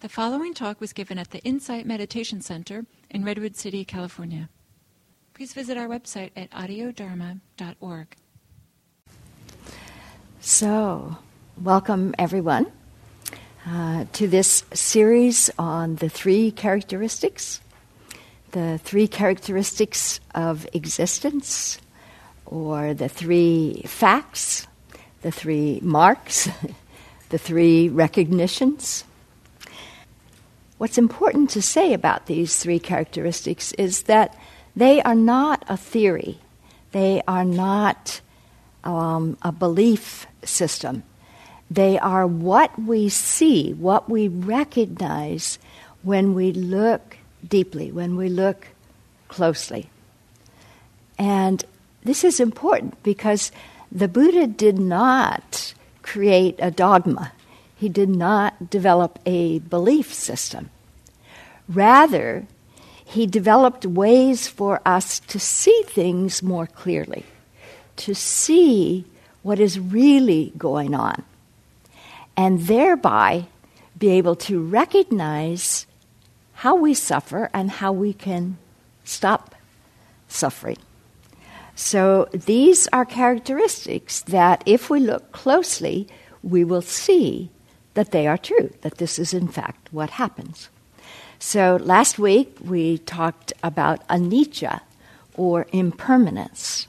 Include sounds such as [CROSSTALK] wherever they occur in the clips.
The following talk was given at the Insight Meditation Center in Redwood City, California. Please visit our website at audiodharma.org. So, welcome everyone uh, to this series on the three characteristics the three characteristics of existence, or the three facts, the three marks, [LAUGHS] the three recognitions. What's important to say about these three characteristics is that they are not a theory, they are not um, a belief system. They are what we see, what we recognize when we look deeply, when we look closely. And this is important because the Buddha did not create a dogma. He did not develop a belief system. Rather, he developed ways for us to see things more clearly, to see what is really going on, and thereby be able to recognize how we suffer and how we can stop suffering. So, these are characteristics that, if we look closely, we will see that they are true, that this is in fact what happens. So last week we talked about anicca, or impermanence,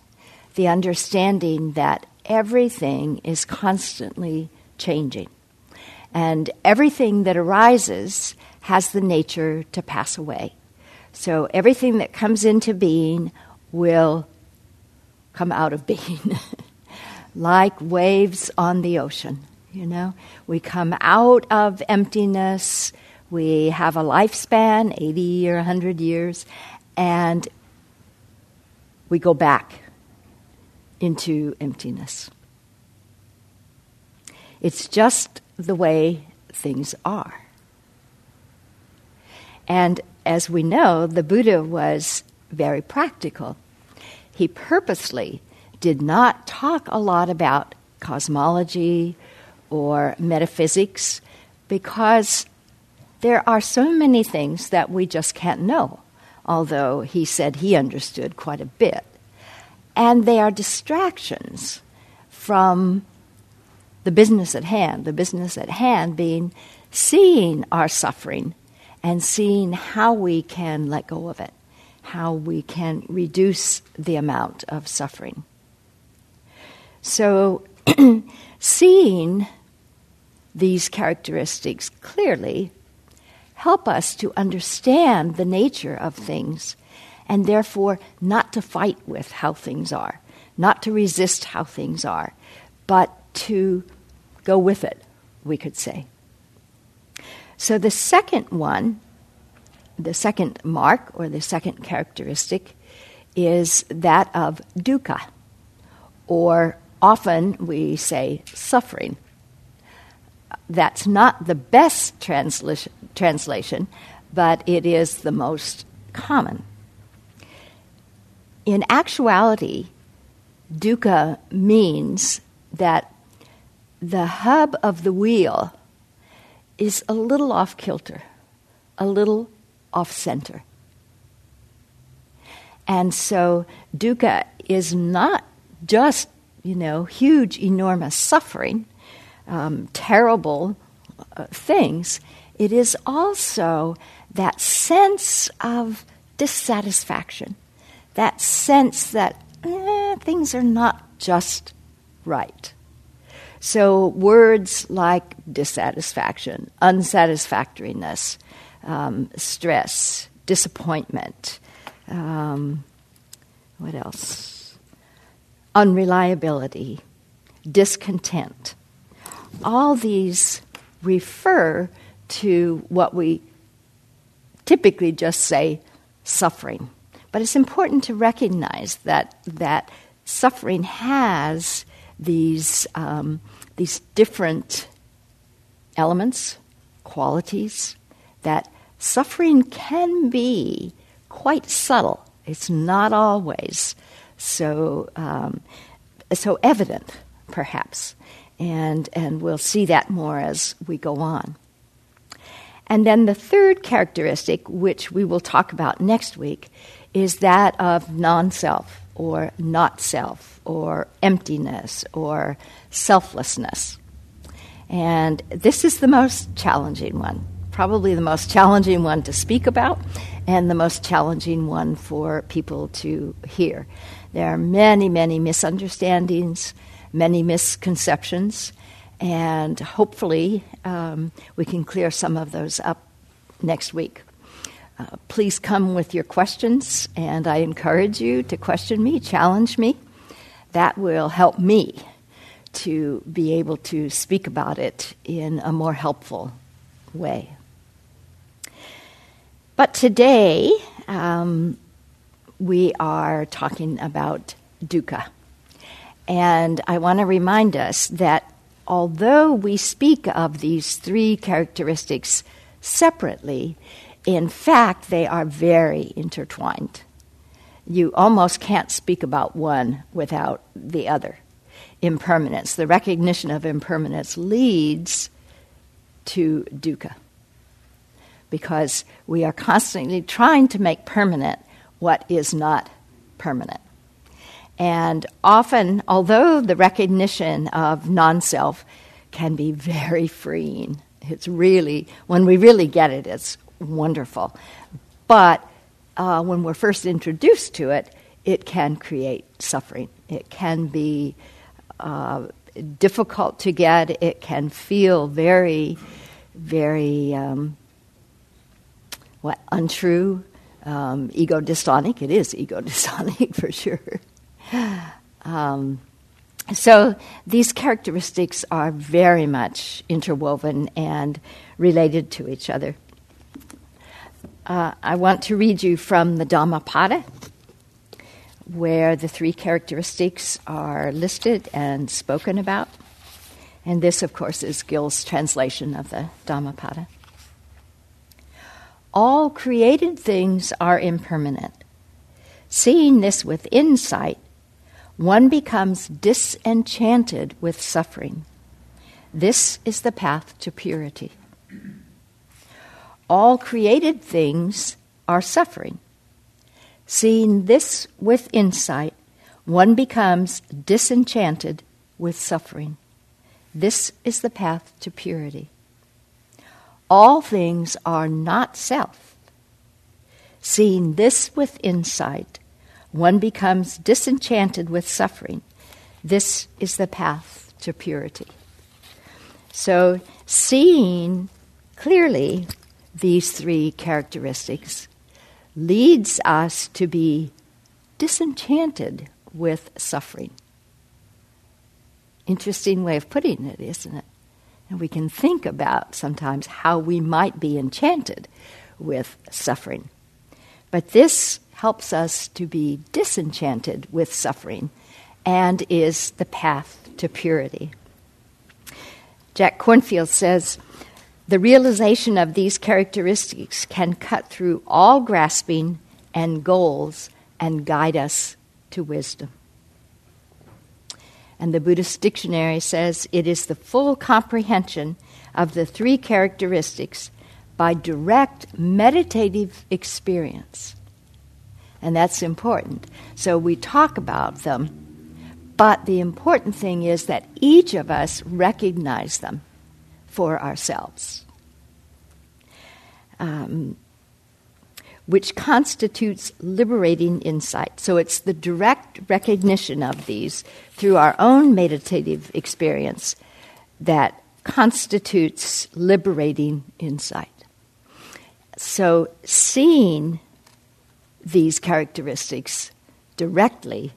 the understanding that everything is constantly changing. And everything that arises has the nature to pass away. So everything that comes into being will come out of being, [LAUGHS] like waves on the ocean. You know, we come out of emptiness. We have a lifespan, 80 or 100 years, and we go back into emptiness. It's just the way things are. And as we know, the Buddha was very practical. He purposely did not talk a lot about cosmology or metaphysics because there are so many things that we just can't know, although he said he understood quite a bit. And they are distractions from the business at hand, the business at hand being seeing our suffering and seeing how we can let go of it, how we can reduce the amount of suffering. So, [CLEARS THROAT] seeing these characteristics clearly help us to understand the nature of things and therefore not to fight with how things are, not to resist how things are, but to go with it, we could say. So the second one, the second mark or the second characteristic, is that of dukkha, or often we say suffering that's not the best translation, translation, but it is the most common. In actuality, dukkha means that the hub of the wheel is a little off kilter, a little off center. And so dukkha is not just, you know, huge, enormous suffering, um, terrible uh, things, it is also that sense of dissatisfaction, that sense that eh, things are not just right. So, words like dissatisfaction, unsatisfactoriness, um, stress, disappointment, um, what else? Unreliability, discontent all these refer to what we typically just say suffering. But it's important to recognize that, that suffering has these, um, these different elements, qualities, that suffering can be quite subtle. It's not always so, um, so evident, perhaps and, and we'll see that more as we go on. And then the third characteristic, which we will talk about next week, is that of non self or not self or emptiness or selflessness. And this is the most challenging one, probably the most challenging one to speak about and the most challenging one for people to hear. There are many, many misunderstandings, many misconceptions, and hopefully um, we can clear some of those up next week. Uh, please come with your questions, and I encourage you to question me, challenge me. That will help me to be able to speak about it in a more helpful way. But today, um, we are talking about dukkha. And I want to remind us that although we speak of these three characteristics separately, in fact, they are very intertwined. You almost can't speak about one without the other. Impermanence, the recognition of impermanence leads to dukkha because we are constantly trying to make permanent what is not permanent. And often, although the recognition of non self can be very freeing, it's really, when we really get it, it's wonderful. But uh, when we're first introduced to it, it can create suffering. It can be uh, difficult to get. It can feel very, very um, what untrue, um, ego dystonic. It is ego dystonic [LAUGHS] for sure. [SIGHS] Um, so these characteristics are very much interwoven and related to each other. Uh, I want to read you from the Dhammapada, where the three characteristics are listed and spoken about. And this, of course, is Gil's translation of the Dhammapada. All created things are impermanent. Seeing this with insight, one becomes disenchanted with suffering. This is the path to purity. All created things are suffering. Seeing this with insight, one becomes disenchanted with suffering. This is the path to purity. All things are not self. Seeing this with insight, one becomes disenchanted with suffering. This is the path to purity. So, seeing clearly these three characteristics leads us to be disenchanted with suffering. Interesting way of putting it, isn't it? And we can think about sometimes how we might be enchanted with suffering. But this helps us to be disenchanted with suffering and is the path to purity. Jack Kornfield says the realization of these characteristics can cut through all grasping and goals and guide us to wisdom. And the Buddhist dictionary says it is the full comprehension of the three characteristics by direct meditative experience and that's important. So we talk about them, but the important thing is that each of us recognize them for ourselves, um, which constitutes liberating insight. So it's the direct recognition of these through our own meditative experience that constitutes liberating insight. So seeing these characteristics directly,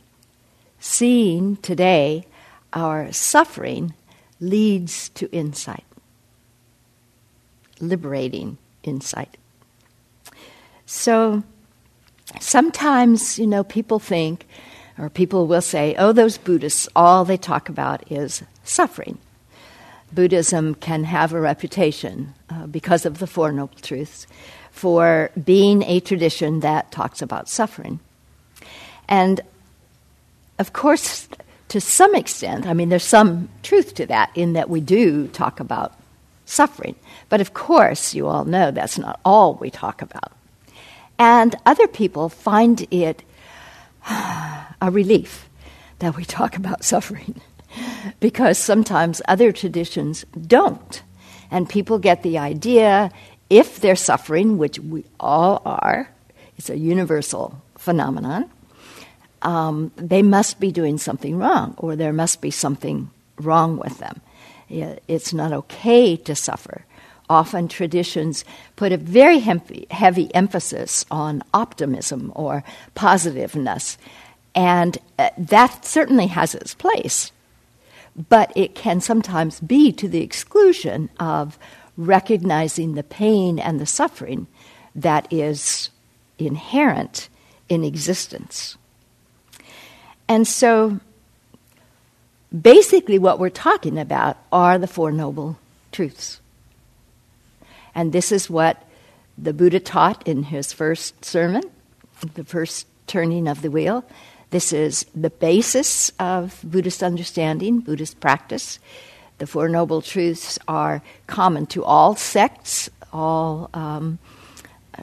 seeing today our suffering leads to insight, liberating insight. So sometimes, you know, people think, or people will say, oh, those Buddhists, all they talk about is suffering. Buddhism can have a reputation uh, because of the Four Noble Truths for being a tradition that talks about suffering. And of course, to some extent, I mean, there's some truth to that in that we do talk about suffering. But of course, you all know that's not all we talk about. And other people find it [SIGHS] a relief that we talk about [LAUGHS] suffering because sometimes other traditions don't. And people get the idea if they're suffering, which we all are, it's a universal phenomenon, um, they must be doing something wrong, or there must be something wrong with them. It's not okay to suffer. Often traditions put a very heavy, emphasis on optimism or positiveness, and uh, that certainly has its place. But it can sometimes be to the exclusion of recognizing the pain and the suffering that is inherent in existence. And so, basically, what we're talking about are the Four Noble Truths. And this is what the Buddha taught in his first sermon, the first turning of the wheel. This is the basis of Buddhist understanding, Buddhist practice. The Four Noble Truths are common to all sects, all um,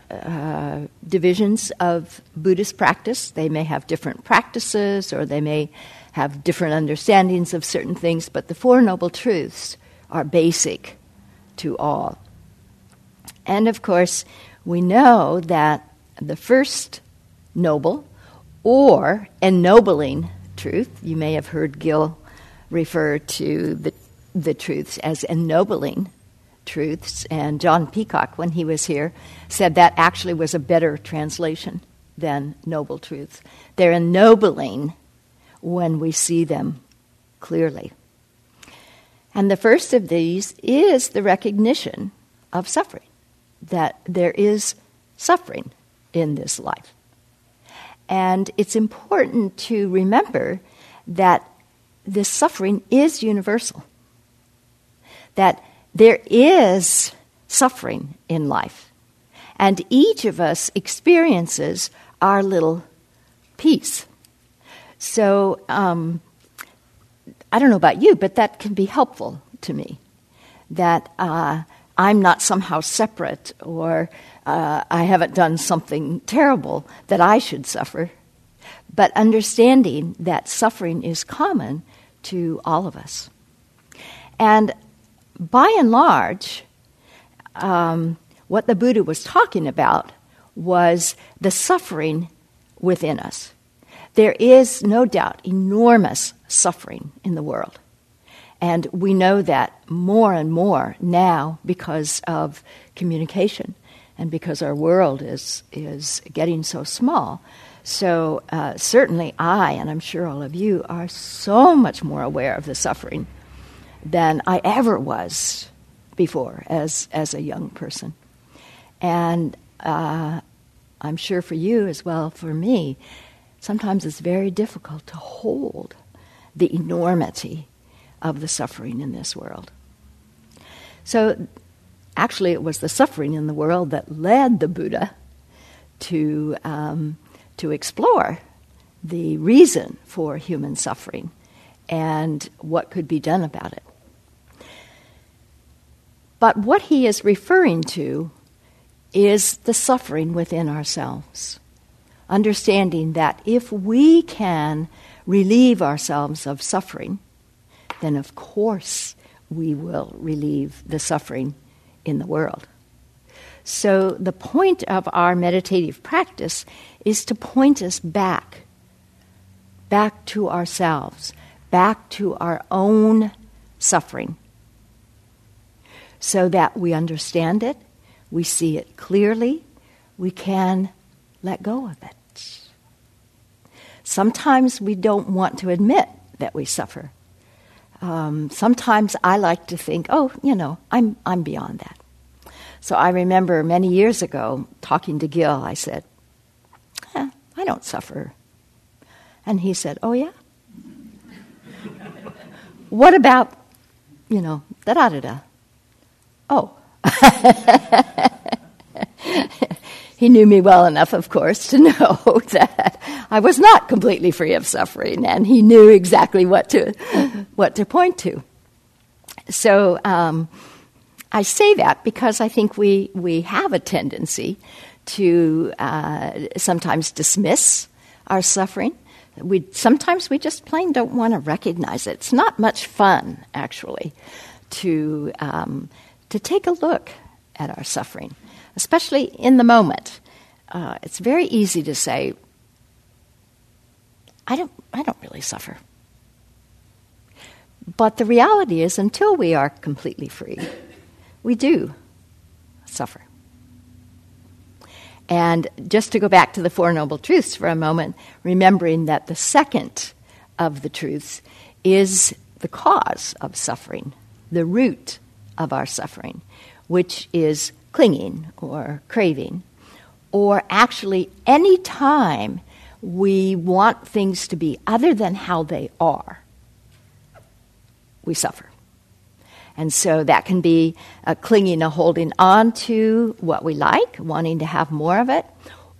uh, divisions of Buddhist practice. They may have different practices or they may have different understandings of certain things, but the Four Noble Truths are basic to all. And of course, we know that the first noble or ennobling truth, you may have heard Gil refer to the, the truths as ennobling truths. And John Peacock, when he was here, said that actually was a better translation than noble truths. They're ennobling when we see them clearly. And the first of these is the recognition of suffering, that there is suffering in this life. And it's important to remember that this suffering is universal, that there is suffering in life. And each of us experiences our little piece. So, um, I don't know about you, but that can be helpful to me. That uh, I'm not somehow separate or uh, I haven't done something terrible that I should suffer. But understanding that suffering is common to all of us. And by and large, um, what the Buddha was talking about was the suffering within us. There is no doubt enormous suffering in the world. And we know that more and more now because of communication and because our world is, is getting so small. So, uh, certainly, I, and I'm sure all of you, are so much more aware of the suffering than I ever was before as, as a young person. And uh, I'm sure for you as well, for me, sometimes it's very difficult to hold the enormity of the suffering in this world. So, actually, it was the suffering in the world that led the Buddha to, um, to explore the reason for human suffering and what could be done about it. But what he is referring to is the suffering within ourselves. Understanding that if we can relieve ourselves of suffering, then of course we will relieve the suffering in the world. So, the point of our meditative practice is to point us back, back to ourselves, back to our own suffering, so that we understand it, we see it clearly, we can let go of it. Sometimes we don't want to admit that we suffer. Um, sometimes I like to think, oh, you know, I'm, I'm beyond that. So I remember many years ago talking to Gil, I said, eh, I don't suffer. And he said, oh, yeah? [LAUGHS] what about, you know, da da da da? Oh. [LAUGHS] he knew me well enough, of course, to [LAUGHS] know that I was not completely free of suffering, and he knew exactly what to, what to point to. So um, I say that because I think we, we have a tendency to uh, sometimes dismiss our suffering. We, sometimes we just plain don't want to recognize it. It's not much fun, actually, to, um, to take a look at our suffering, especially in the moment. Uh, it's very easy to say, I don't, I don't really suffer. But the reality is, until we are completely free, we do suffer. And just to go back to the Four Noble Truths for a moment, remembering that the second of the truths is the cause of suffering, the root of our suffering, which is clinging or craving, or actually any time we want things to be other than how they are, we suffer. And so that can be a clinging, a holding on to what we like, wanting to have more of it,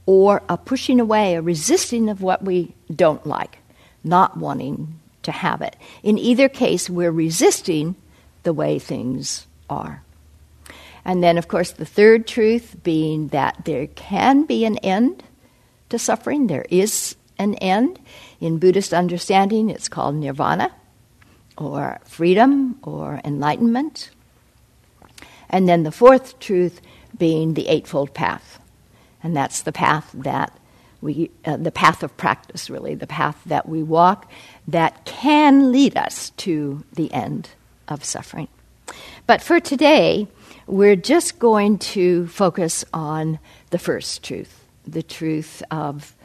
or a pushing away, a resisting of what we don't like, not wanting to have it. In either case, we're resisting the way things are. And then, of course, the third truth being that there can be an end to suffering. There is an end. In Buddhist understanding, it's called nirvana or freedom or enlightenment. And then the fourth truth being the Eightfold Path. And that's the path that we, uh, the path of practice, really, the path that we walk that can lead us to the end of suffering. But for today, we're just going to focus on the first truth, the truth of,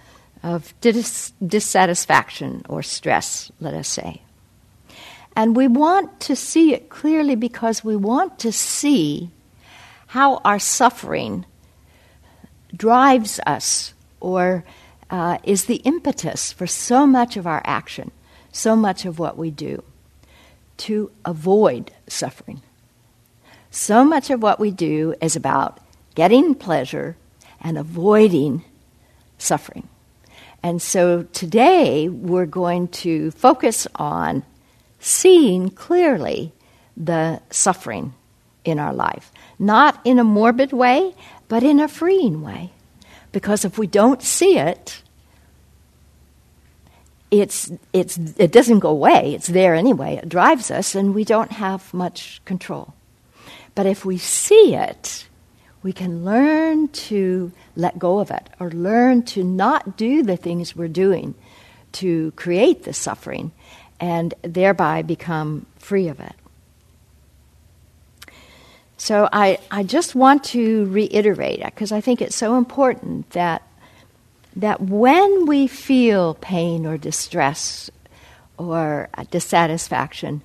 of dis- dissatisfaction or stress, let us say. And we want to see it clearly because we want to see how our suffering drives us or uh, is the impetus for so much of our action, so much of what we do to avoid suffering. So much of what we do is about getting pleasure and avoiding suffering. And so today we're going to focus on seeing clearly the suffering in our life. Not in a morbid way, but in a freeing way. Because if we don't see it, it's, it's, it doesn't go away. It's there anyway. It drives us, and we don't have much control. But if we see it, we can learn to let go of it or learn to not do the things we're doing to create the suffering and thereby become free of it. So I, I just want to reiterate because I think it's so important that that when we feel pain or distress or uh, dissatisfaction,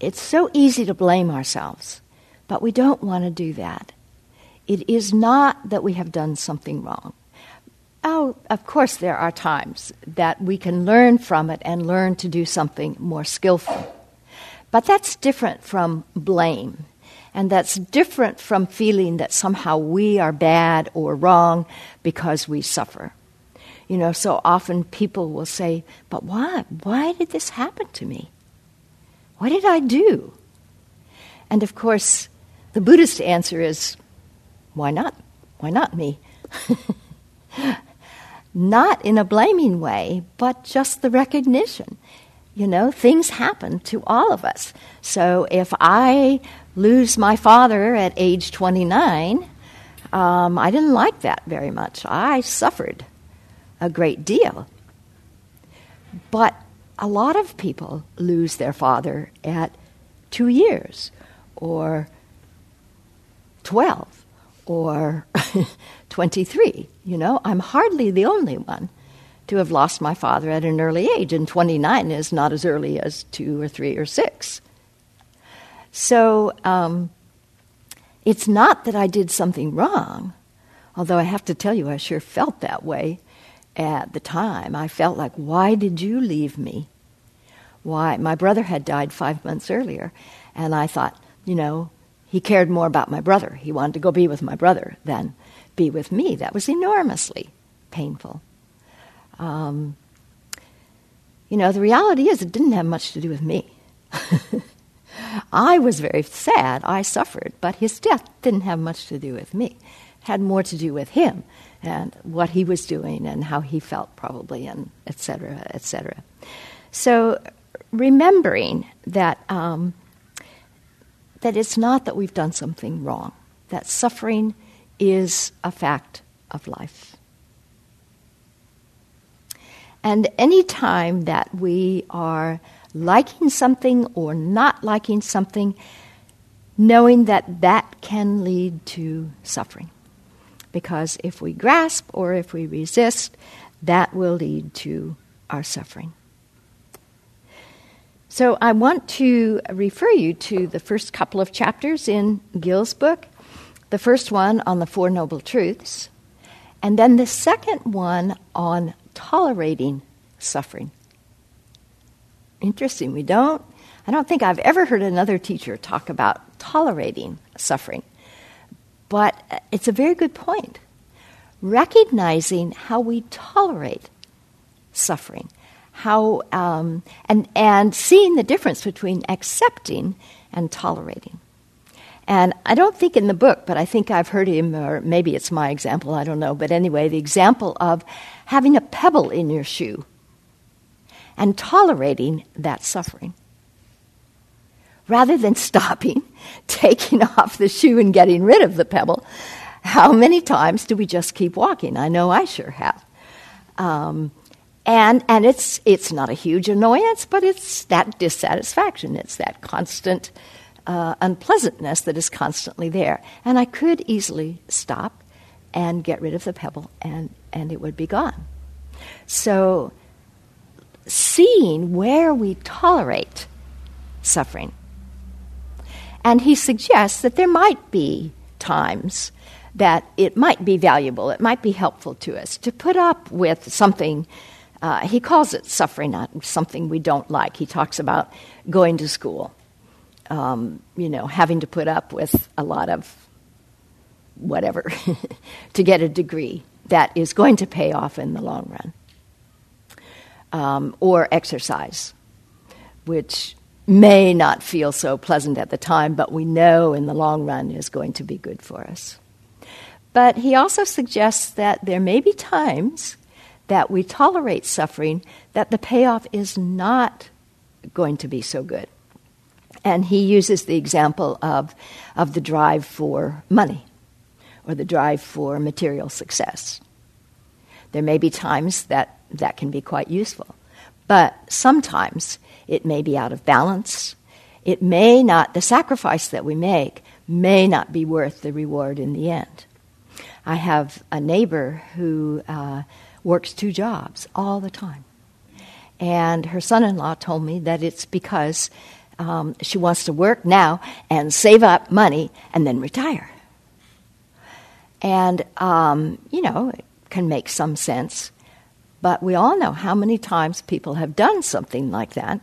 it's so easy to blame ourselves, but we don't want to do that. It is not that we have done something wrong. Oh, of course, there are times that we can learn from it and learn to do something more skillful. But that's different from blame. And that's different from feeling that somehow we are bad or wrong because we suffer. You know, so often people will say, But why? Why did this happen to me? What did I do? And of course, the Buddhist answer is, Why not? Why not me? [LAUGHS] not in a blaming way, but just the recognition. You know, things happen to all of us. So if I lose my father at age 29, um, I didn't like that very much. I suffered a great deal. But a lot of people lose their father at two years or 12 or [LAUGHS] 23. You know, I'm hardly the only one to have lost my father at an early age, and 29 is not as early as two or three or six. So um, it's not that I did something wrong, although I have to tell you, I sure felt that way at the time. I felt like, why did you leave me? Why? My brother had died five months earlier, and I thought, you know, he cared more about my brother. He wanted to go be with my brother than be with me. That was enormously painful. Um, you know, the reality is it didn't have much to do with me. [LAUGHS] I was very sad. I suffered, but his death didn't have much to do with me. It had more to do with him and what he was doing and how he felt, probably, and etc. etc. So, remembering that um, that it's not that we've done something wrong, that suffering is a fact of life. And any time that we are liking something or not liking something, knowing that that can lead to suffering. Because if we grasp or if we resist, that will lead to our suffering. So I want to refer you to the first couple of chapters in Gil's book. The first one on the Four Noble Truths, and then the second one on tolerating suffering. Interesting. We don't, I don't think I've ever heard another teacher talk about tolerating suffering. But it's a very good point. Recognizing how we tolerate suffering, how, um, and, and seeing the difference between accepting and tolerating. And I don't think in the book, but I think I've heard him, or maybe it's my example, I don't know. But anyway, the example of having a pebble in your shoe and tolerating that suffering. Rather than [LAUGHS] stopping, taking [LAUGHS] off the shoe, and getting rid of the pebble, how many times do we just keep walking? I know I sure have. Um, and and it's it's not a huge annoyance, but it's that dissatisfaction. It's that constant uh, unpleasantness that is constantly there. And I could easily stop and get rid of the pebble, and, and it would be gone. So, seeing where we tolerate suffering. And he suggests that there might be times that it might be valuable, it might be helpful to us to put up with something. Uh, he calls it suffering, not something we don't like. He talks about going to school um, you know, having to put up with a lot of whatever [LAUGHS] to get a degree that is going to pay off in the long run. Um, or exercise, which may not feel so pleasant at the time, but we know in the long run is going to be good for us. But he also suggests that there may be times that we tolerate suffering that the payoff is not going to be so good. And he uses the example of, of the drive for money or the drive for material success. There may be times that that can be quite useful, but sometimes it may be out of balance. It may not, the sacrifice that we make may not be worth the reward in the end. I have a neighbor who uh, works two jobs all the time. And her son in law told me that it's because um, she wants to work now and save up money and then retire. And, um, you know, it can make some sense. But we all know how many times people have done something like that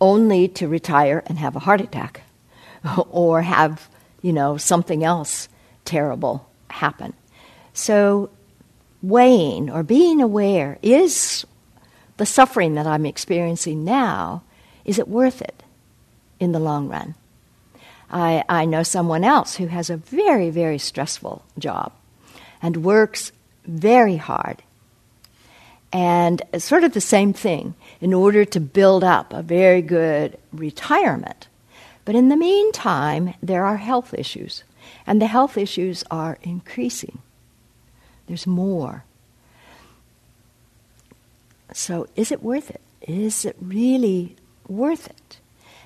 only to retire and have a heart attack [LAUGHS] or have, you know, something else terrible happen. So, weighing or being aware is the suffering that I'm experiencing now is it worth it in the long run? I, I know someone else who has a very, very stressful job and works very hard. And sort of the same thing in order to build up a very good retirement. But in the meantime, there are health issues, and the health issues are increasing. There's more. So, is it worth it? Is it really worth it.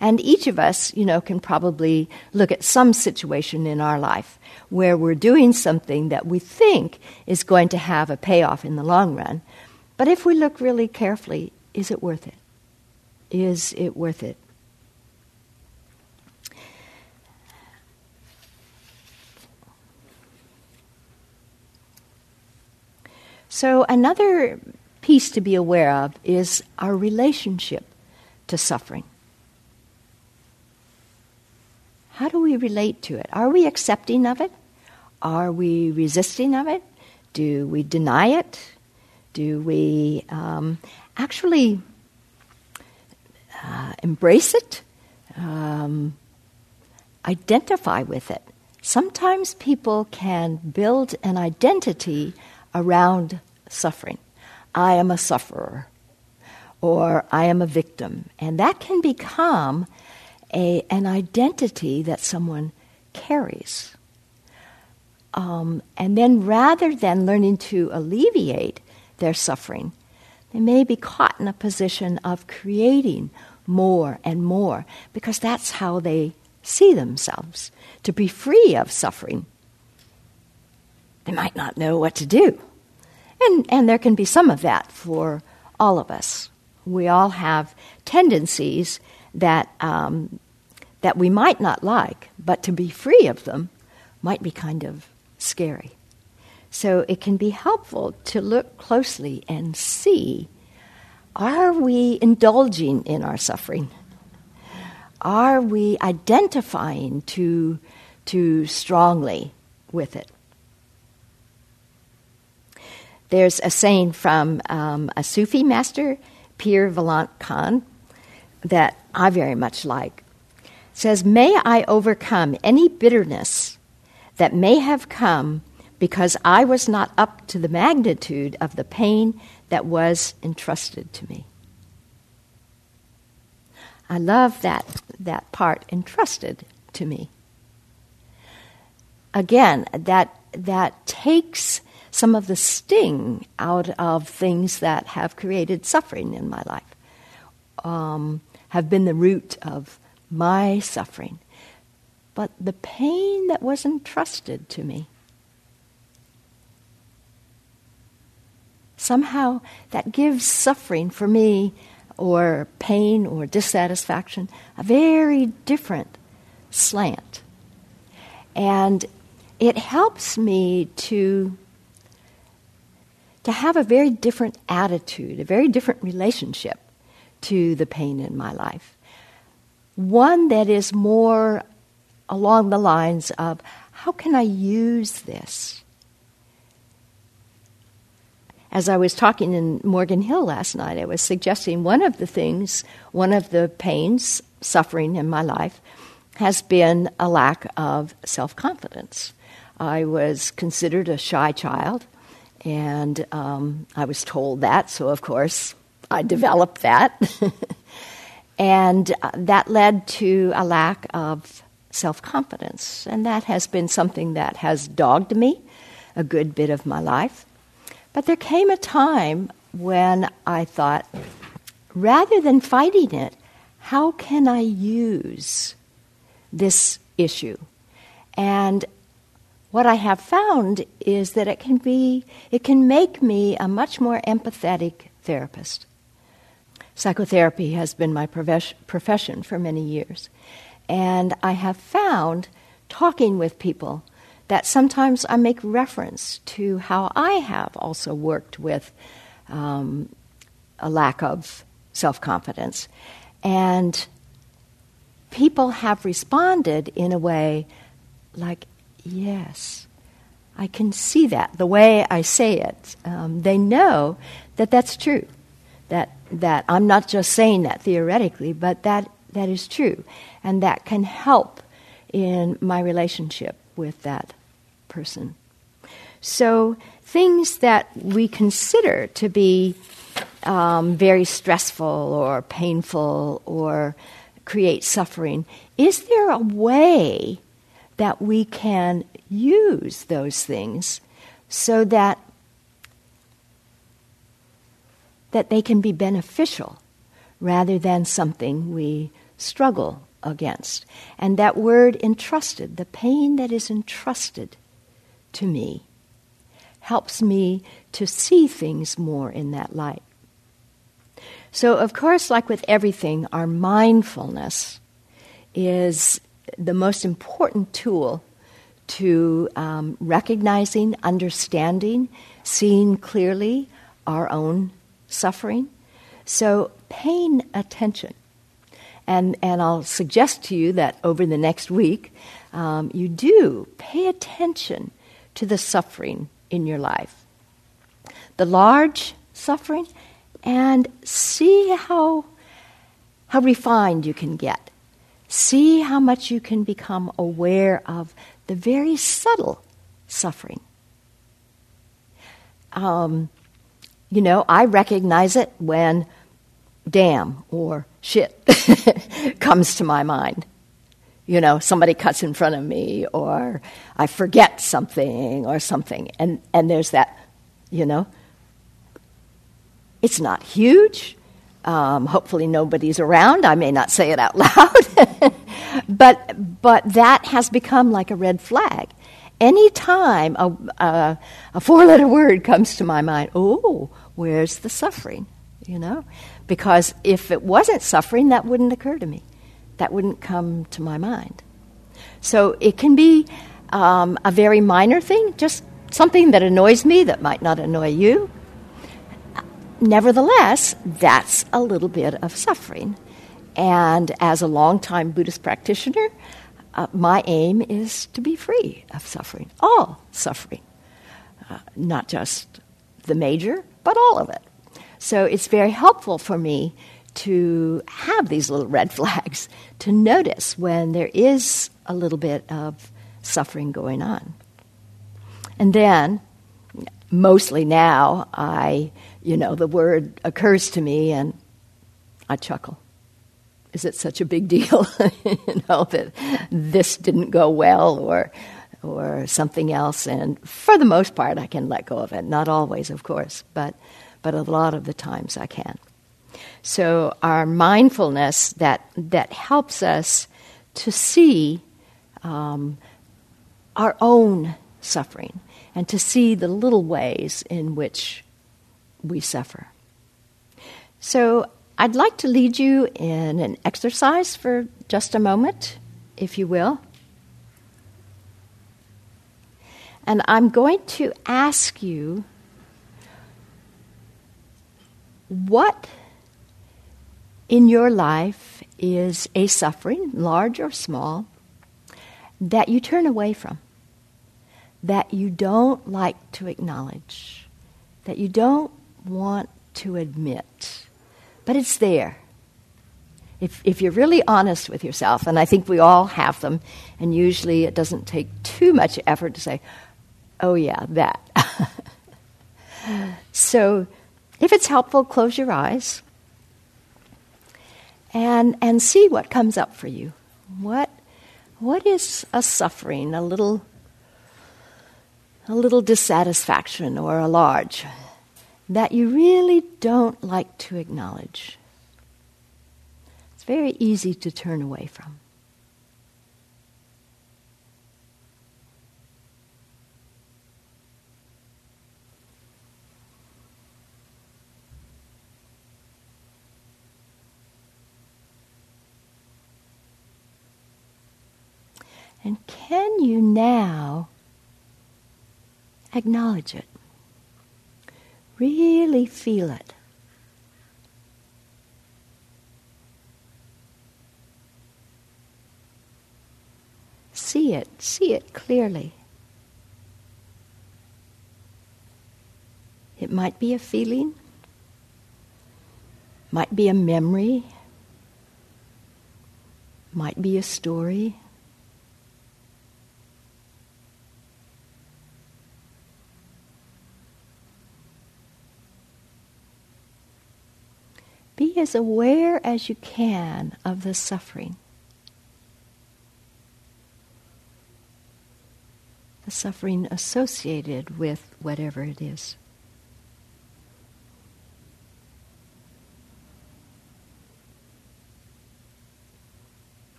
And each of us, you know, can probably look at some situation in our life where we're doing something that we think is going to have a payoff in the long run. But if we look really carefully, is it worth it? Is it worth it? So, another piece to be aware of is our relationship to suffering. How do we relate to it? Are we accepting of it? Are we resisting of it? Do we deny it? Do we um, actually uh, embrace it? um, identify with it. Sometimes people can build an identity around suffering. I am a sufferer, or I am a victim. And that can become a, an identity that someone carries. Um, and then rather than learning to alleviate their suffering, they may be caught in a position of creating more and more because that's how they see themselves to be free of suffering. They might not know what to do. And, and there can be some of that for all of us. We all have tendencies that, um, that we might not like, but to be free of them might be kind of scary. So it can be helpful to look closely and see are we indulging in our suffering? Are we identifying too, too strongly with it? There's a saying from um, a Sufi master, Pir Vilayat Khan, that I very much like. It says, May I overcome any bitterness that may have come because I was not up to the magnitude of the pain that was entrusted to me. I love that, that part, entrusted to me. Again, that, that takes some of the sting out of things that have created suffering in my life, um, have been the root of my suffering. But the pain that was entrusted to me somehow that gives suffering for me or pain or dissatisfaction a very different slant. And it helps me to, to have a very different attitude, a very different relationship to the pain in my life. One that is more along the lines of how can I use this as I was talking in Morgan Hill last night, I was suggesting one of the things, one of the pains, suffering in my life, has been a lack of self confidence. I was considered a shy child, and um, I was told that, so of course I developed that. [LAUGHS] and uh, that led to a lack of self confidence, and that has been something that has dogged me a good bit of my life. But there came a time when I thought, rather than fighting it, how can I use this issue? And what I have found is that it can be, it can make me a much more empathetic therapist. Psychotherapy has been my profession for many years. And I have found talking with people that sometimes I make reference to how I have also worked with um, a lack of self confidence. And people have responded in a way like, yes, I can see that. The way I say it, um, they know that that's true. That, that I'm not just saying that theoretically, but that, that is true. And that can help in my relationship with that person. So, things that we consider to be um, very stressful or painful or create suffering, is there a way that we can use those things so that that they can be beneficial rather than something we struggle against. And that word entrusted, the pain that is entrusted to me, helps me to see things more in that light. So, of course, like with everything, our mindfulness is the most important tool to um, recognizing, understanding, seeing clearly our own suffering. So, paying attention. And, and I'll suggest to you that over the next week, um, you do pay attention to the suffering in your life. The large suffering, and see how, how refined you can get. see how much you can become aware of the very subtle suffering. Um, you know, I recognize it when damn or shit [LAUGHS] comes to my mind. You know, somebody cuts in front of me, or I forget something, or something. And, and there's that, you know. It's not huge. Um, hopefully, nobody's around. I may not say it out [LAUGHS] loud. but, but that has become like a red flag. Anytime a, a, a four letter word comes to my mind, oh, where's the suffering? You know? Because if it wasn't suffering, that wouldn't occur to me. That wouldn't come to my mind. So it can be um, a very minor thing, just something that annoys me that might not annoy you. Nevertheless, that's a little bit of suffering. And as a long-time Buddhist practitioner, uh, my aim is to be free of suffering, all suffering, uh, not just the major, but all of it. So it's very helpful for me to have these little red [LAUGHS] flags, to notice when there is a little bit of suffering going on. And then, mostly now, I, you know, the word occurs to me and I chuckle is it such a big [LAUGHS] deal, you know, that this didn't go well or or something else? And for the most part, I can let go of it. Not always, of course, but but a lot of the times I can. So our mindfulness that that helps us to see um, our own suffering and to see the little ways in which we suffer. So I'd like to lead you in an exercise for just a moment, if you will. And I'm going to ask you what in your life is a suffering, large or small, that you turn away from, that you don't like to acknowledge, that you don't want to admit but it's there. If, if you're really honest with yourself, and I think we all have them, and usually it doesn't take too much effort to say, oh, yeah, that. [LAUGHS] so if it's helpful, close your eyes and, and see what comes up for you. What, what is a suffering, a little, a little dissatisfaction, or a large? that you really don't like to acknowledge. It's very easy to turn away from. And can you now acknowledge it? Really feel it. See it, see it clearly. It might be a feeling, might be a memory, might be a story. Be aware as you can of the suffering. The suffering associated with whatever it is.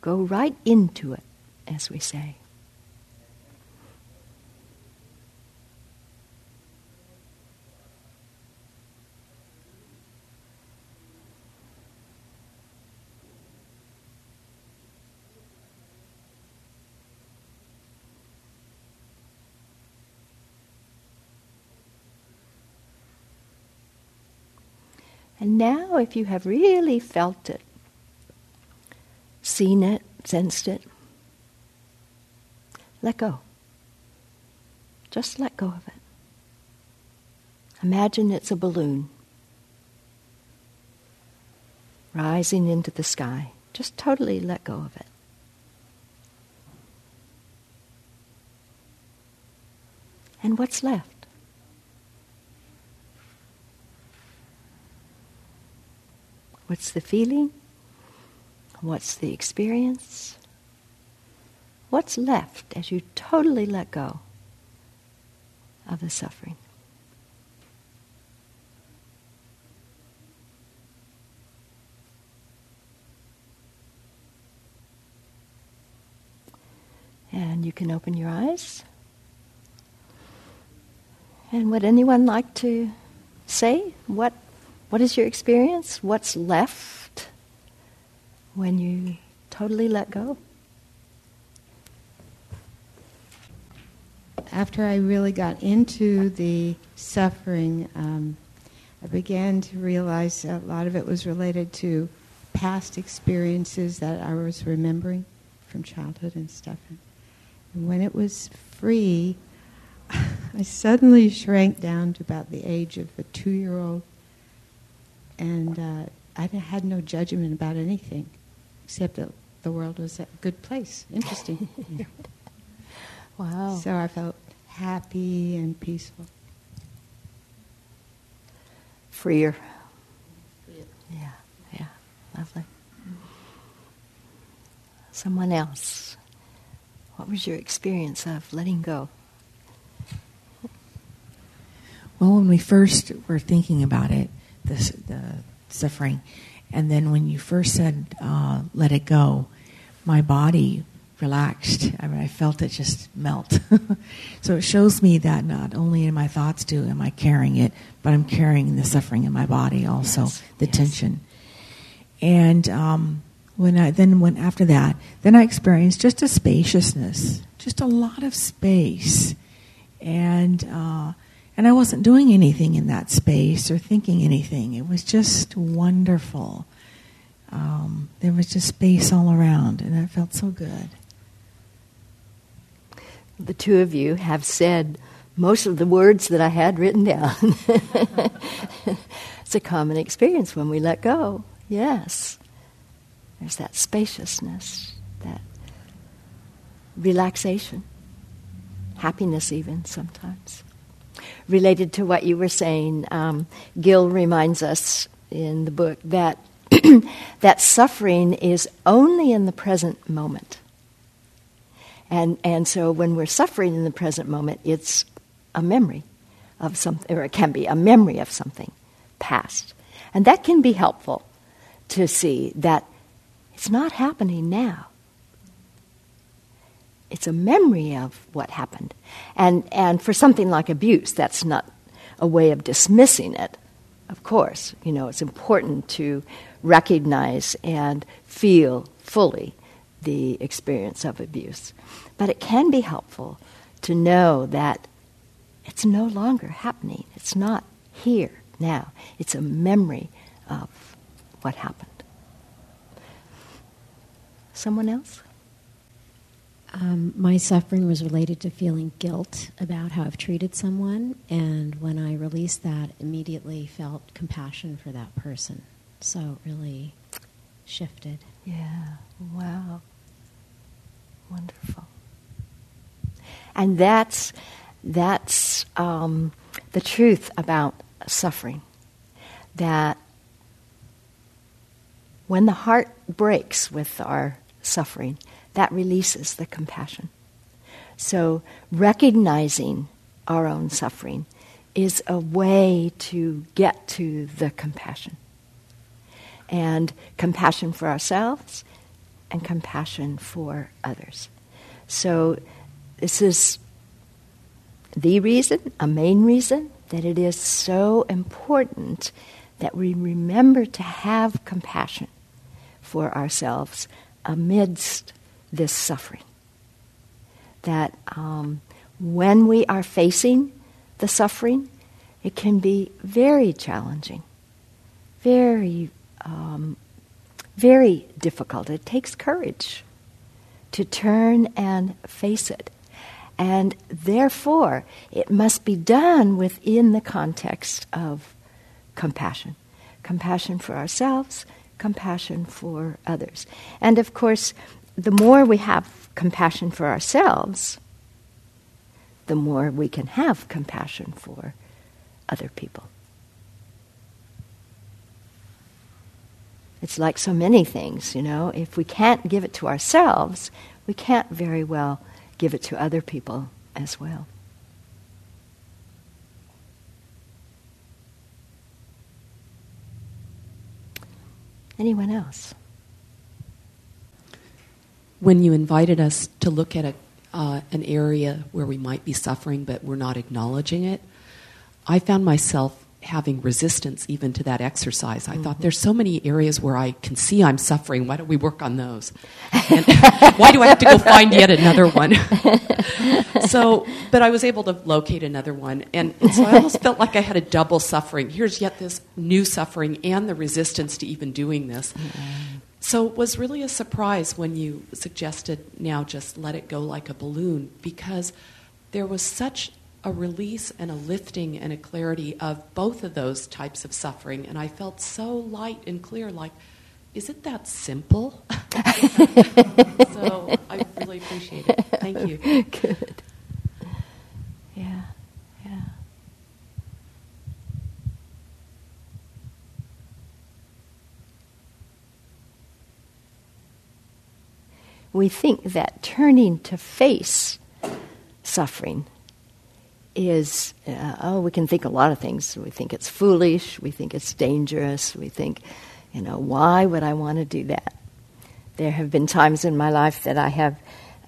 Go right into it, as we say. And now, if you have really felt it, seen it, sensed it, let go. Just let go of it. Imagine it's a balloon rising into the sky. Just totally let go of it. And what's left? What's the feeling? What's the experience? What's left as you totally let go of the suffering? And you can open your eyes. And would anyone like to say what what is your experience? What's left when you totally let go? After I really got into the suffering, um, I began to realize a lot of it was related to past experiences that I was remembering from childhood and stuff. And when it was free, [LAUGHS] I suddenly shrank down to about the age of a two year old and uh, I had no judgment about anything, except that the world was a good place, interesting. [LAUGHS] wow! So I felt happy and peaceful, freer. Yeah, yeah, lovely. Someone else. What was your experience of letting go? Well, when we first were thinking about it, the, the suffering. And then when you first said, uh, let it go, my body relaxed. I mean, I felt it just melt. [LAUGHS] so it shows me that not only in my thoughts do am I carrying it, but I'm carrying the suffering in my body also, yes, the yes. tension. And um, when I then when after that, then I experienced just a spaciousness, just a lot of space, and uh, and I wasn't doing anything in that space or thinking anything. It was just wonderful. Um, there was just space all around, and it felt so good. The two of you have said most of the words that I had written down. [LAUGHS] it's a common experience when we let go. Yes. There's that spaciousness, that relaxation, happiness, even sometimes related to what you were saying, um, Gil reminds us in the book that [CLEARS THROAT] that suffering is only in the present moment. And, and so when we're suffering in the present moment, it's a memory of something, or it can be a memory of something past. And that can be helpful to see that it's not happening now it's a memory of what happened. And, and for something like abuse, that's not a way of dismissing it. Of course, you know, it's important to recognize and feel fully the experience of abuse. But it can be helpful to know that it's no longer happening. It's not here now. It's a memory of what happened. Someone else? Um, my suffering was related to feeling guilt about how I've treated someone, and when I released that, immediately felt compassion for that person. So it really shifted. Yeah. Wow. Wonderful. And that's that's um, the truth about suffering. That when the heart breaks with our suffering, that releases the compassion. So, recognizing our own suffering is a way to get to the compassion. And compassion for ourselves and compassion for others. So, this is the reason, a main reason, that it is so important that we remember to have compassion for ourselves amidst this suffering. That um, when we are facing the suffering, it can be very challenging, very, um, very difficult. It takes courage to turn and face it. And therefore, it must be done within the context of compassion compassion for ourselves, compassion for others. And of course, the more we have compassion for ourselves, the more we can have compassion for other people. It's like so many things, you know. If we can't give it to ourselves, we can't very well give it to other people as well. Anyone else? When you invited us to look at a, uh, an area where we might be suffering but we're not acknowledging it, I found myself having resistance even to that exercise. I mm-hmm. thought there's so many areas where I can see I'm suffering. Why don't we work on those? And [LAUGHS] why do I have to go find yet another one? [LAUGHS] so, but I was able to locate another one, and, and, so I almost felt like I had a double suffering. Here's yet this new suffering and the resistance to even doing this. Mm-hmm. So it was really a surprise when you suggested now just let it go like a balloon because there was such a release and a lifting and a clarity of both of those types of suffering. And I felt so light and clear like, is it that simple? [LAUGHS] so I really appreciate it. Thank you. [LAUGHS] Good. We think that turning to face suffering is uh, oh, we can think a lot of things. We think it's foolish. We think it's dangerous. We think, you know, why would I want to do that? There have been times in my life that I have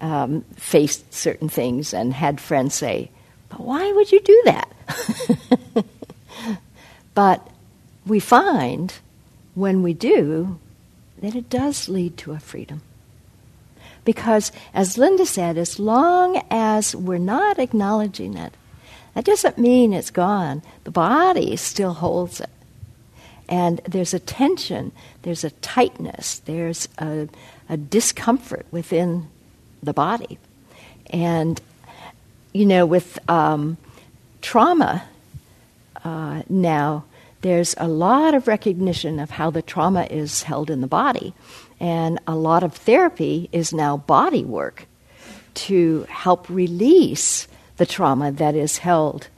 um, faced certain things and had friends say, "But why would you do that?" [LAUGHS] but we find when we do that it does lead to a freedom. Because, as Linda said, as long as we're not acknowledging it, that doesn't mean it's gone. The body still holds it. And there's a tension, there's a tightness, there's a, a discomfort within the body. And, you know, with um, trauma uh, now, there's a lot of recognition of how the trauma is held in the body. And a lot of therapy is now body work to help release the trauma that is held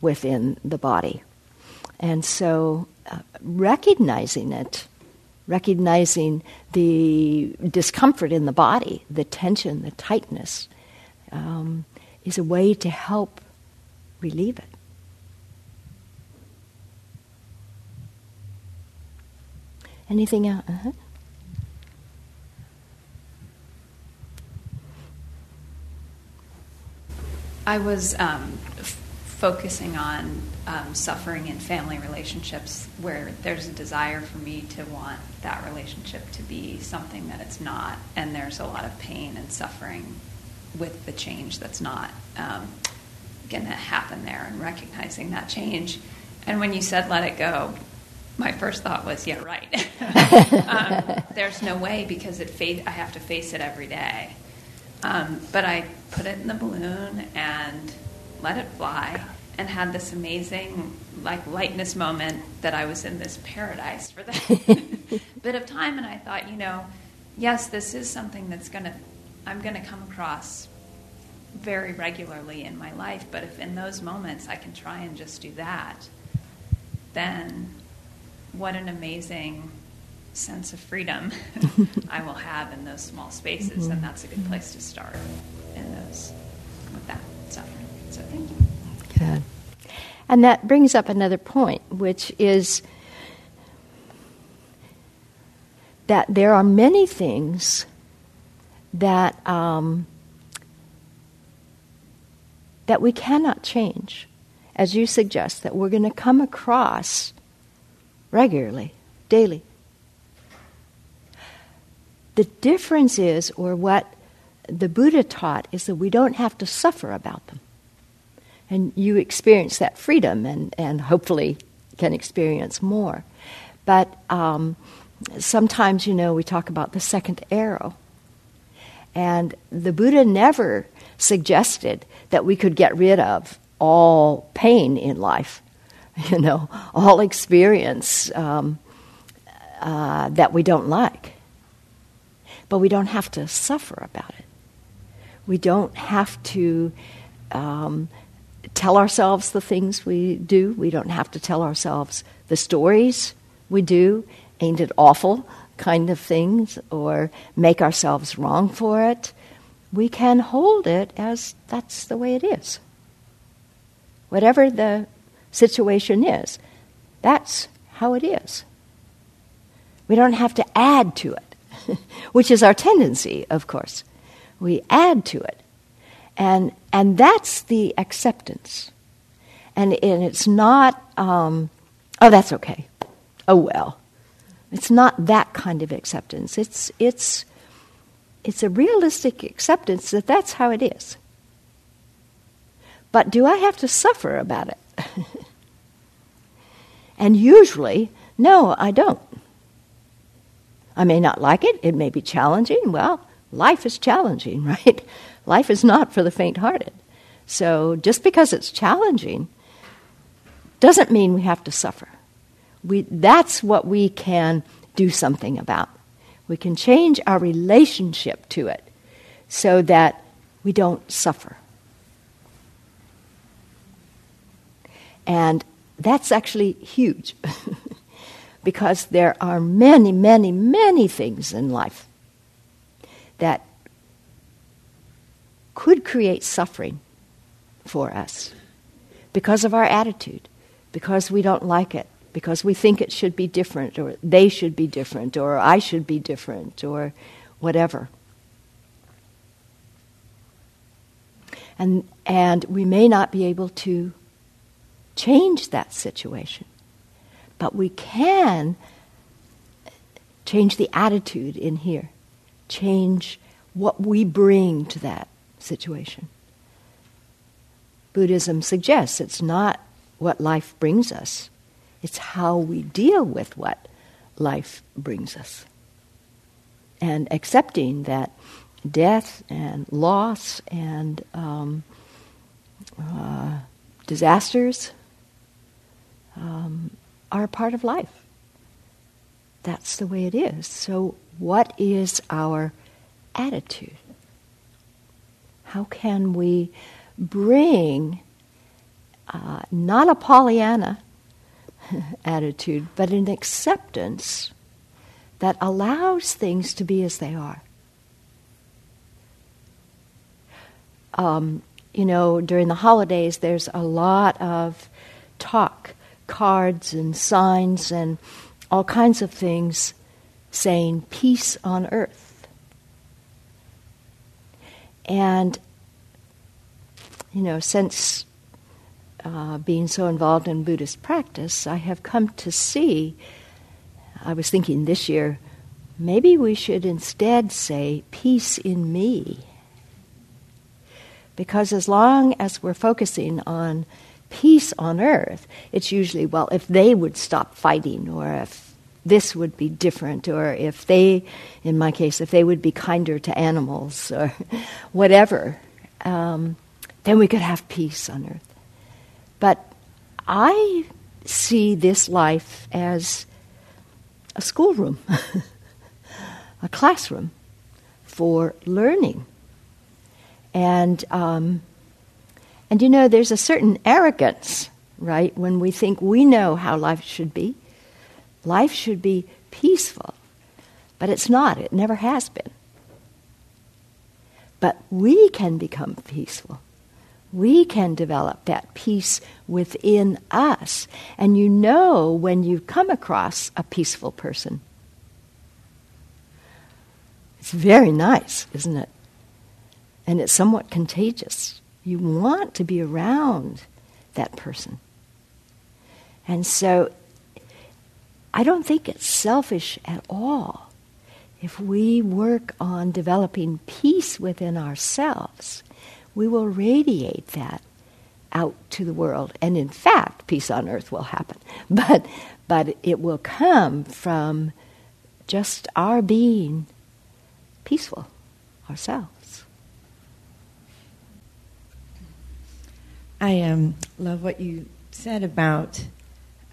within the body. And so, uh, recognizing it, recognizing the discomfort in the body, the tension, the tightness, um, is a way to help relieve it. Anything else? Uh-huh. I was um, f- focusing on um, suffering in family relationships where there's a desire for me to want that relationship to be something that it's not, and there's a lot of pain and suffering with the change that's not um, going to happen there, and recognizing that change. And when you said let it go, my first thought was, yeah, right. [LAUGHS] um, there's no way because it fa- I have to face it every day. Um, but I put it in the balloon and let it fly and had this amazing like lightness moment that I was in this paradise for that [LAUGHS] bit of time. And I thought, you know, yes, this is something that's going to I'm going to come across very regularly in my life, but if in those moments I can try and just do that, then what an amazing sense of freedom [LAUGHS] I will have in those small spaces, mm-hmm. and that's a good place to start in those with that suffering. So thank you. Good. And that brings up another point, which is that there are many things that um, that we cannot change, as you suggest, that we're going to come across regularly, daily. The difference is, or what the Buddha taught, is that we don't have to suffer about them. And you experience that freedom and, and hopefully can experience more. But um, sometimes, you know, we talk about the second arrow. And the Buddha never suggested that we could get rid of all pain in life, [LAUGHS] you know, all experience. Um, uh, that we don't like. But we don't have to suffer about it. We don't have to um, tell ourselves the things we do. We don't have to tell ourselves the stories we do. Ain't it awful? kind of things or make ourselves wrong for it. We can hold it as that's the way it is. Whatever the situation is, that's how it is. We don't have to add to it, [LAUGHS] which is our tendency, of course. We add to it. And, and that's the acceptance. And, and it's not, um, oh, that's okay. Oh, well. It's not that kind of acceptance. It's, it's, it's a realistic acceptance that that's how it is. But do I have to suffer about it? [LAUGHS] and usually, no, I don't. I may not like it, it may be challenging. Well, life is challenging, [LAUGHS] right? Life is not for the faint hearted. So just because it's challenging doesn't mean we have to suffer. We, that's what we can do something about. We can change our relationship to it so that we don't suffer. And that's actually huge [LAUGHS] because there are many, many, many things in life that could create suffering for us because of our attitude, because we don't like it, because we think it should be different, or they should be different, or I should be different, or whatever. And, and we may not be able to change that situation, but we can change the attitude in here, change what we bring to that situation. Buddhism suggests it's not what life brings us, it's how we deal with what life brings us. And accepting that death and loss and um, uh, disasters um, are part of life. That's the way it is. So, what is our attitude? How can we bring uh, not a Pollyanna [LAUGHS] attitude, but an acceptance that allows things to be as they are? Um, you know, during the holidays, there's a lot of talk, cards and signs and all kinds of things saying peace on earth. And, you know, since uh, being so involved in Buddhist practice, I have come to see, I was thinking this year, maybe we should instead say, peace in me. Because as long as we're focusing on peace on earth, it's usually, well, if they would stop fighting, or if this would be different, or if they, in my case, if they would be kinder to animals, or [LAUGHS] whatever, um, then we could have peace on earth. But I see this life as a schoolroom, [LAUGHS] a classroom for learning. And, um, and you know, there's a certain arrogance, right, when we think we know how life should be. Life should be peaceful, but it's not, it never has been. But we can become peaceful. We can develop that peace within us. And you know when you come across a peaceful person. It's very nice, isn't it? And it's somewhat contagious. You want to be around that person. And so I don't think it's selfish at all if we work on developing peace within ourselves. We will radiate that out to the world. And in fact, peace on earth will happen. [LAUGHS] But, but it will come from just our being peaceful ourselves. I um, love what you said about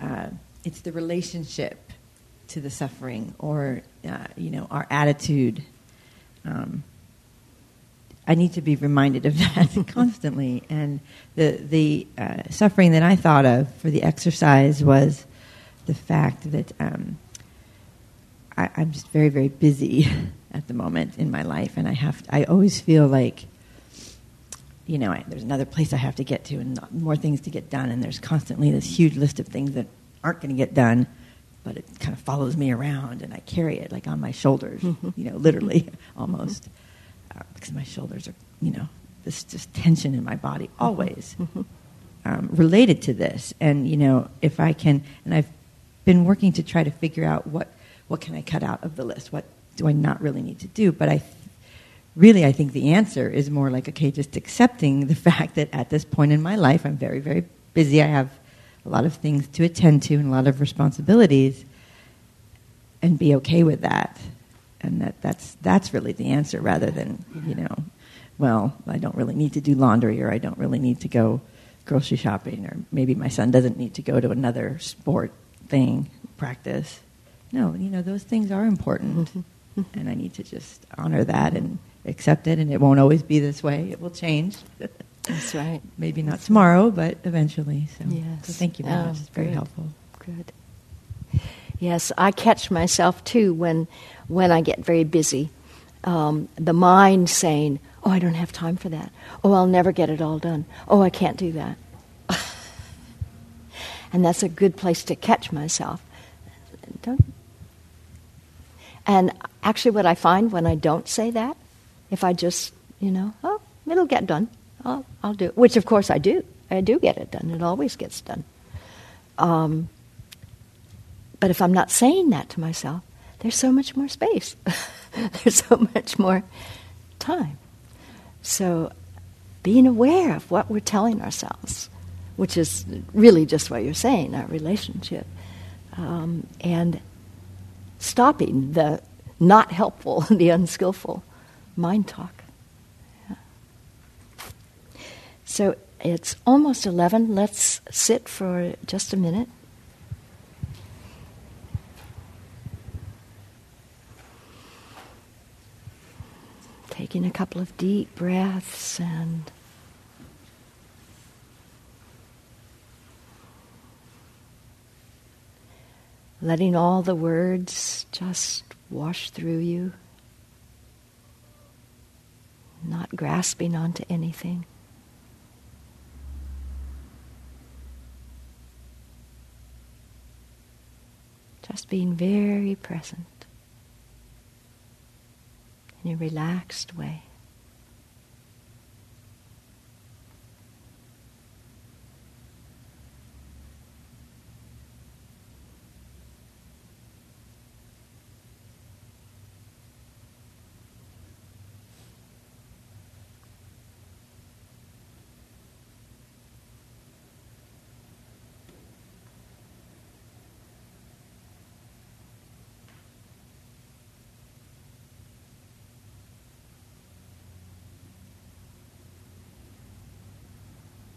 uh, it's the relationship to the suffering or uh, you know our attitude. Um, I need to be reminded of [LAUGHS] that constantly. And the the uh, suffering that I thought of for the exercise was the fact that um, I, am just very very busy [LAUGHS] at the moment in my life, and I have to, I always feel like you know I, there's another place I have to get to and more things to get done, and there's constantly this huge list of things that aren't going to get done. But it kind of follows me around, and I carry it like on my shoulders, mm-hmm. you know, literally [LAUGHS] almost uh, because my shoulders are, you know, this just tension in my body mm-hmm. always mm-hmm. um, related to this. And you know, if I can, and I've been working to try to figure out what what can I cut out of the list, what do I not really need to do. But I really, I think the answer is more like okay, just accepting the [LAUGHS] fact that at this point in my life, I'm very, very busy. I have a lot of things to attend to and a lot of responsibilities, and be okay with that and that that's that's really the answer rather than you know well i don't really need to do laundry or i don't really need to go grocery shopping or maybe my son doesn't need to go to another sport thing practice no you know those things are important mm-hmm. and i need to just honor that and accept it and it won't always be this way it will change [LAUGHS] that's right [LAUGHS] maybe not tomorrow but eventually so, yes. so thank you very oh, much it's very good. helpful good yes i catch myself too when when I get very busy. Um, the mind saying, Oh, I don't have time for that. Oh, I'll never get it all done. Oh, I can't do that. [LAUGHS] and that's a good place to catch myself. Don't. And actually, what I find when I don't say that, if I just, you know, oh, it'll get done, I'll, I'll do it, which of course I do. I do get it done. It always gets done. Um, but if I'm not saying that to myself, there's so much more space. [LAUGHS] there's so much more time. So, being aware of what we're telling ourselves, which is really just what you're saying, our relationship, um, and stopping the not helpful, [LAUGHS] the unskillful mind talk. Yeah. So it's almost 11. Let's sit for just a minute. Taking a couple of deep breaths and letting all the words just wash through you, not grasping onto anything. Just being very present in a relaxed way.